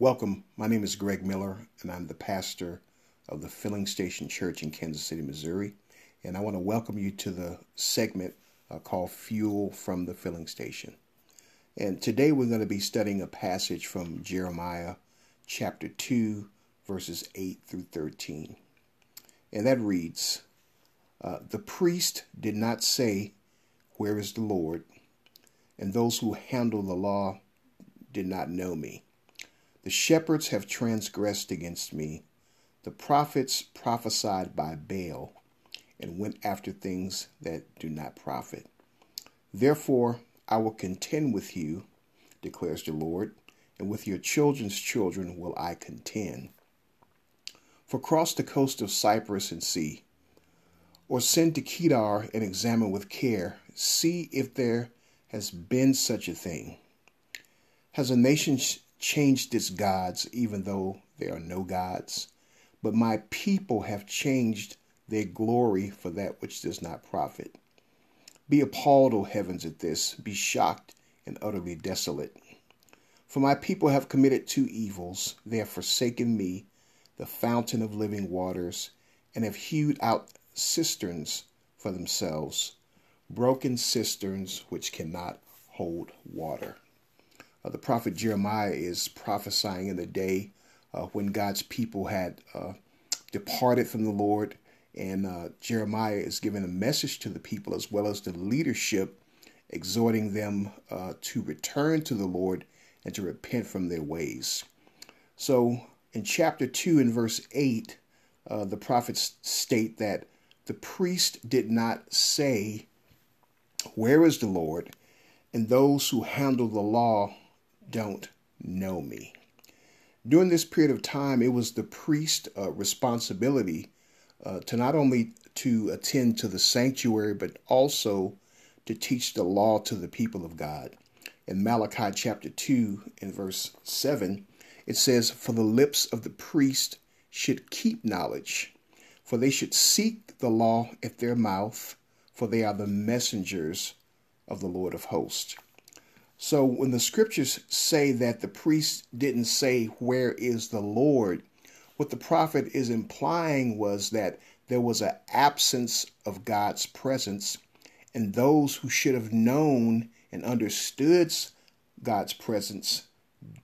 Welcome. My name is Greg Miller, and I'm the pastor of the Filling Station Church in Kansas City, Missouri. And I want to welcome you to the segment uh, called Fuel from the Filling Station. And today we're going to be studying a passage from Jeremiah chapter 2, verses 8 through 13. And that reads uh, The priest did not say, Where is the Lord? And those who handle the law did not know me. The shepherds have transgressed against me. The prophets prophesied by Baal and went after things that do not profit. Therefore, I will contend with you, declares the Lord, and with your children's children will I contend. For cross the coast of Cyprus and see, or send to Kedar and examine with care, see if there has been such a thing. Has a nation changed its gods, even though there are no gods. But my people have changed their glory for that which does not profit. Be appalled, O heavens, at this. Be shocked and utterly desolate. For my people have committed two evils. They have forsaken me, the fountain of living waters, and have hewed out cisterns for themselves, broken cisterns which cannot hold water. Uh, the prophet Jeremiah is prophesying in the day uh, when God's people had uh, departed from the Lord. And uh, Jeremiah is giving a message to the people as well as the leadership, exhorting them uh, to return to the Lord and to repent from their ways. So in chapter 2 and verse 8, uh, the prophets state that the priest did not say, Where is the Lord? And those who handle the law don't know me. During this period of time, it was the priest's uh, responsibility uh, to not only to attend to the sanctuary, but also to teach the law to the people of God. In Malachi chapter 2 in verse 7, it says, For the lips of the priest should keep knowledge, for they should seek the law at their mouth, for they are the messengers of the Lord of hosts. So when the scriptures say that the priest didn't say, Where is the Lord? what the prophet is implying was that there was an absence of God's presence, and those who should have known and understood God's presence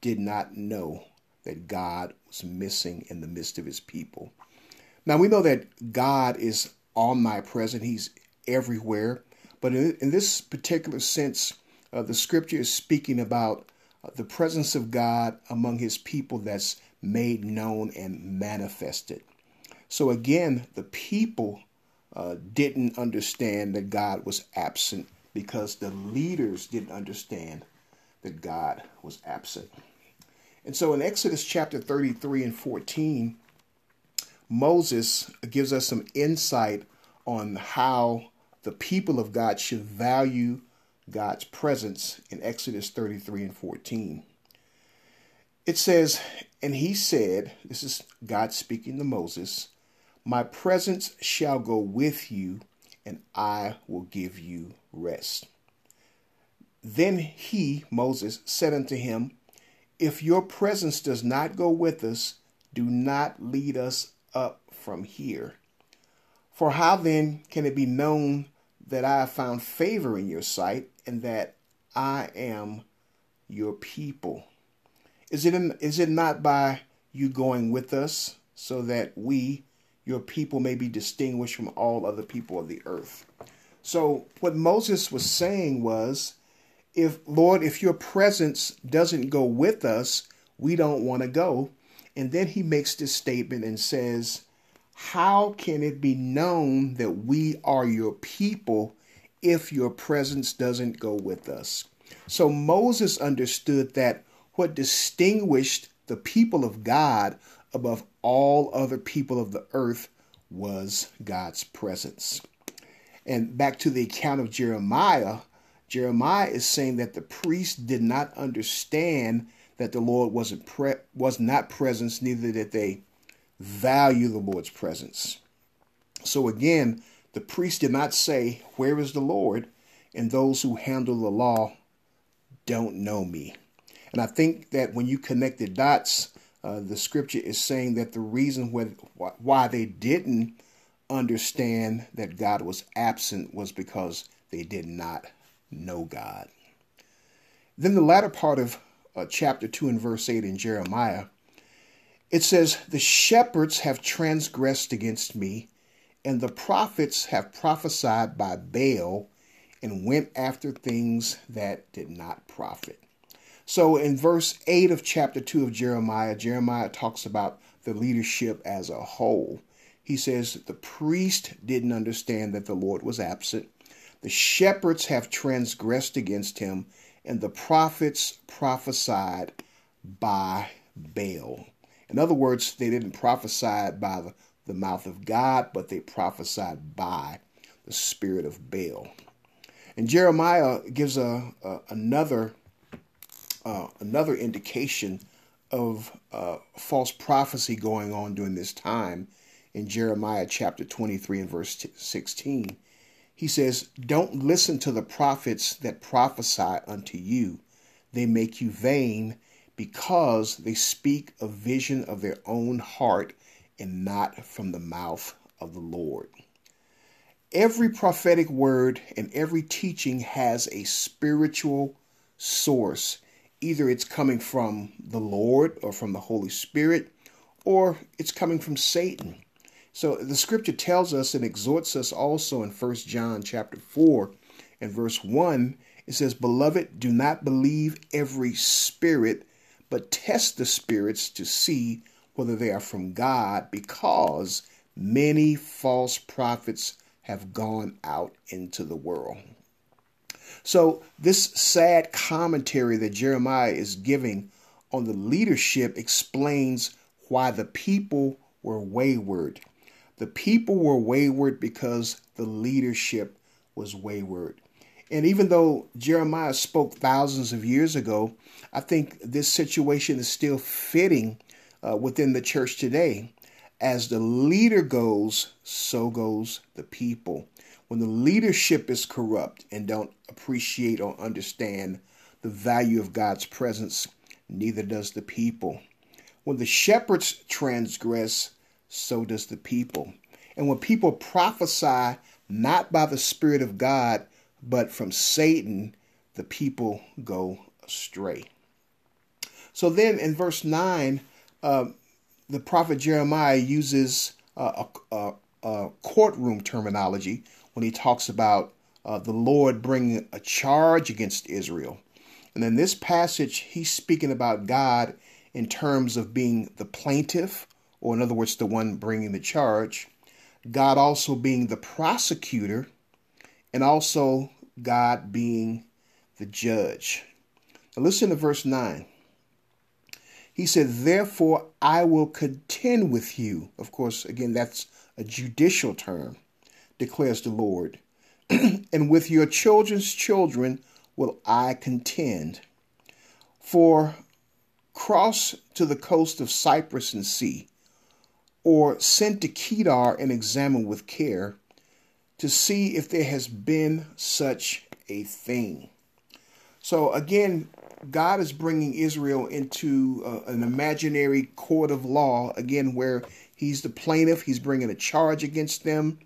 did not know that God was missing in the midst of his people. Now we know that God is omnipresent, he's everywhere, but in, this particular sense, uh, the scripture is speaking about uh, the presence of God among his people that's made known and manifested. So again, the people uh, didn't understand that God was absent because the leaders didn't understand that God was absent. And so in Exodus chapter 33 and 14, Moses gives us some insight on how the people of God should value God's presence in Exodus 33 and 14. It says, And he said, This is God speaking to Moses, My presence shall go with you, and I will give you rest. Then he, Moses, said unto him, If your presence does not go with us, do not lead us up from here. For how then can it be known that I have found favor in your sight and that I am your people. Is it, is it not by you going with us so that we, your people, may be distinguished from all other people of the earth? So, what Moses was saying was, if, Lord, if your presence doesn't go with us, we don't want to go. And then he makes this statement and says, How can it be known that we are your people if your presence doesn't go with us. So Moses understood that what distinguished the people of God above all other people of the earth was God's presence. And back to the account of Jeremiah, Jeremiah is saying that the priest did not understand that the Lord wasn't pre- was not present, neither did they value the Lord's presence. So again, the priest did not say, Where is the Lord? And those who handle the law don't know me. And I think that when you connect the dots, uh, the scripture is saying that the reason why they didn't understand that God was absent was because they did not know God. Then the latter part of uh, chapter 2 and verse 8 in Jeremiah, it says, The shepherds have transgressed against me, and the prophets have prophesied by Baal and went after things that did not profit. So in verse 8 of chapter 2 of Jeremiah, Jeremiah talks about the leadership as a whole. He says the priest didn't understand that the Lord was absent. The shepherds have transgressed against him, and the prophets prophesied by Baal. In other words, they didn't prophesy by the, the mouth of God, but they prophesied by the spirit of Baal. And Jeremiah gives a, a another uh, another indication of uh, false prophecy going on during this time in Jeremiah chapter 23 and verse 16. He says, Don't listen to the prophets that prophesy unto you. They make you vain because they speak a vision of their own heart and not from the mouth of the Lord. Every prophetic word and every teaching has a spiritual source either it's coming from the Lord or from the Holy Spirit, or it's coming from Satan. So the scripture tells us and exhorts us also in 1 John chapter 4 and verse 1. It says, Beloved, do not believe every spirit, but test the spirits to see whether they are from God, because many false prophets have gone out into the world. So, this sad commentary that Jeremiah is giving on the leadership explains why the people were wayward. The people were wayward because the leadership was wayward. And even though Jeremiah spoke thousands of years ago, I think this situation is still fitting uh, within the church today. As the leader goes, so goes the people. When the leadership is corrupt and don't appreciate or understand the value of God's presence, neither does the people. When the shepherds transgress, so does the people. And when people prophesy not by the Spirit of God, but from Satan, the people go astray. So then in verse 9, uh, the prophet Jeremiah uses uh, a, a, a courtroom terminology when he talks about uh, the Lord bringing a charge against Israel. And in this passage, he's speaking about God in terms of being the plaintiff, or in other words, the one bringing the charge, God also being the prosecutor, and also God being the judge. Now listen to verse 9. He said, Therefore I will contend with you. Of course, again, that's a judicial term declares the Lord. and with your children's children will I contend. For cross to the coast of Cyprus and see, or send to Kedar and examine with care to see if there has been such a thing. So again, God is bringing Israel into uh, an imaginary court of law, again, where he's the plaintiff, he's bringing a charge against them.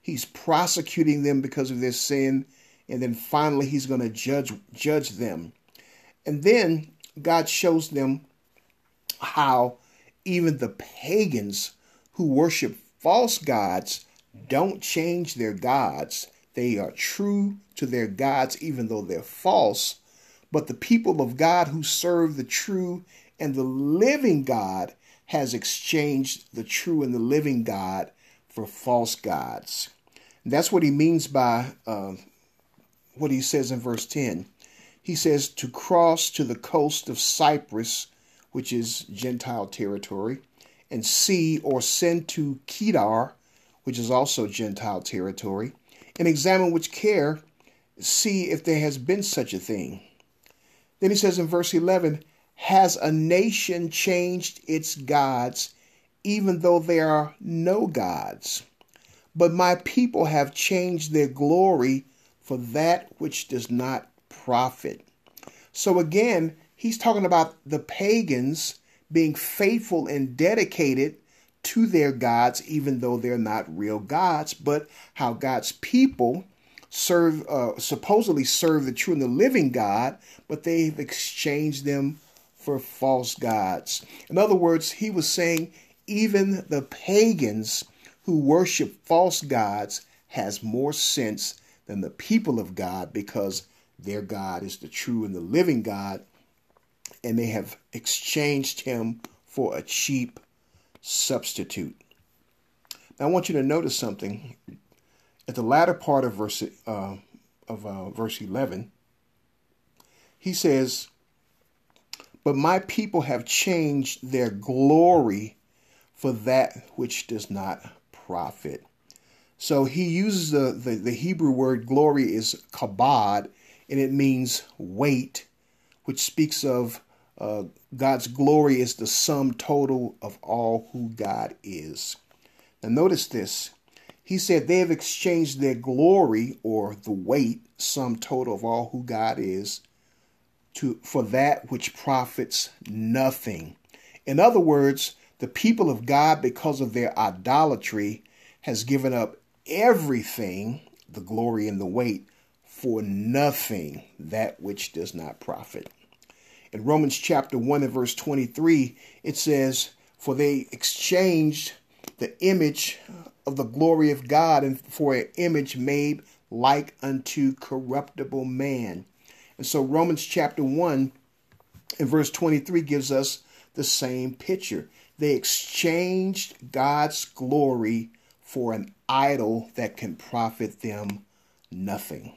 He's prosecuting them because of their sin, and then finally he's going to judge judge them. And then God shows them how even the pagans who worship false gods don't change their gods. They are true to their gods even though they're false. But the people of God who serve the true and the living God has exchanged the true and the living God for false gods. That's what he means by uh, what he says in verse 10. He says to cross to the coast of Cyprus, which is Gentile territory, and see or send to Kedar, which is also Gentile territory, and examine with care, see if there has been such a thing. Then he says in verse 11, Has a nation changed its gods, even though there are no gods? But my people have changed their glory for that which does not profit. So again, he's talking about the pagans being faithful and dedicated to their gods, even though they're not real gods, but how God's people serve, uh, supposedly serve the true and the living God, but they've exchanged them for false gods. In other words, he was saying even the pagans who worship false gods has more sense than the people of God because their God is the true and the living God, and they have exchanged him for a cheap substitute. Now, I want you to notice something. At the latter part of verse uh, of uh, verse eleven, he says, "But my people have changed their glory for that which does not profit." So he uses the, the, the Hebrew word glory is kabod, and it means weight, which speaks of uh, God's glory is the sum total of all who God is. Now, notice this. He said they have exchanged their glory or the weight, sum total of all who God is, to for that which profits nothing. In other words, the people of God, because of their idolatry, has given up everything, the glory and the weight, for nothing, that which does not profit. In Romans chapter 1 and verse 23, it says, For they exchanged the image of the glory of God and for an image made like unto corruptible man. And so Romans chapter 1 and verse 23 gives us the same picture. They exchanged God's glory for an idol that can profit them nothing.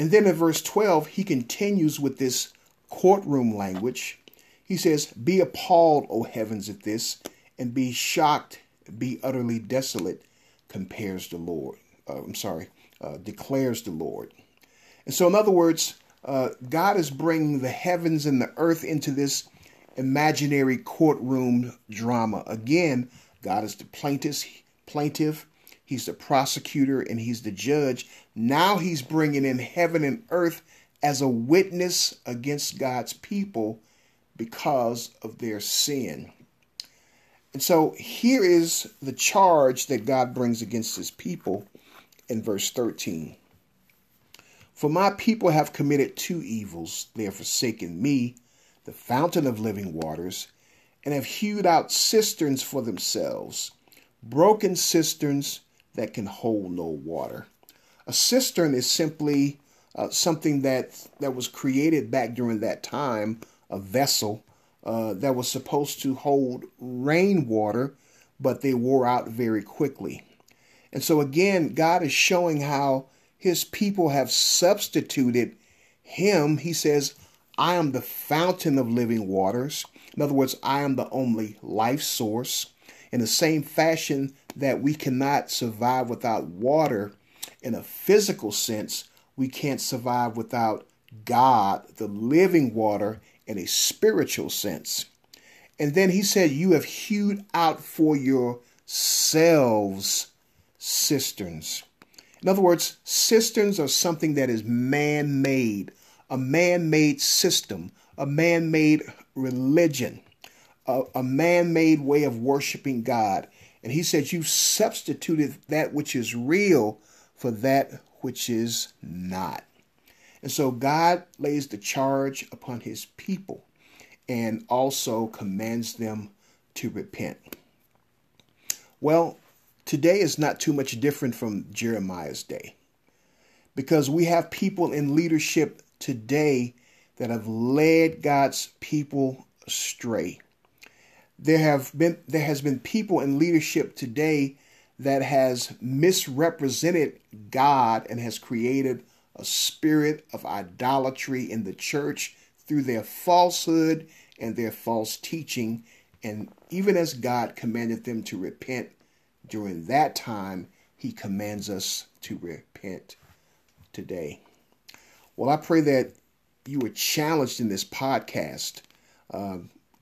And then in verse 12, he continues with this courtroom language. He says, Be appalled, O heavens, at this, and be shocked, be utterly desolate, compares the Lord. Uh, I'm sorry, uh, declares the Lord. And so, in other words, uh, God is bringing the heavens and the earth into this imaginary courtroom drama. Again, God is the plaintiff, plaintiff, He's the prosecutor, and He's the judge. Now He's bringing in heaven and earth as a witness against God's people because of their sin. And so here is the charge that God brings against his people in verse 13. For my people have committed two evils. They have forsaken me, the fountain of living waters, and have hewed out cisterns for themselves, broken cisterns that can hold no water. A cistern is simply uh, something that that was created back during that time, a vessel uh, that was supposed to hold rainwater, but they wore out very quickly. And so again, God is showing how His people have substituted Him. He says, "I am the fountain of living waters." In other words, I am the only life source. In the same fashion that we cannot survive without water in a physical sense, we can't survive without God, the living water, in a spiritual sense. And then he said, You have hewed out for yourselves cisterns. In other words, cisterns are something that is man made, a man made system, a man made religion, a, a man made way of worshiping God. And he said, You've substituted that which is real for that which is not. And so God lays the charge upon his people and also commands them to repent. Well, today is not too much different from Jeremiah's day because we have people in leadership today that have led God's people astray. There have been there has been people in leadership today that has misrepresented God and has created a spirit of idolatry in the church through their falsehood and their false teaching. And even as God commanded them to repent during that time, He commands us to repent today. Well, I pray that you were challenged in this podcast. Uh,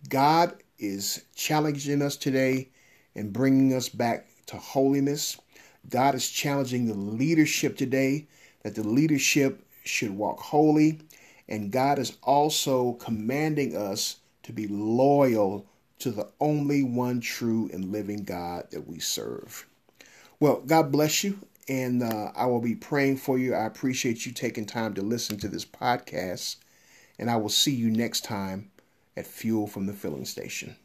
God is challenging us today and bringing us back to holiness. God is challenging the leadership today that the leadership should walk holy. And God is also commanding us to be loyal to the only one true and living God that we serve. Well, God bless you, and uh, I will be praying for you. I appreciate you taking time to listen to this podcast, and I will see you next time at Fuel from the Filling Station.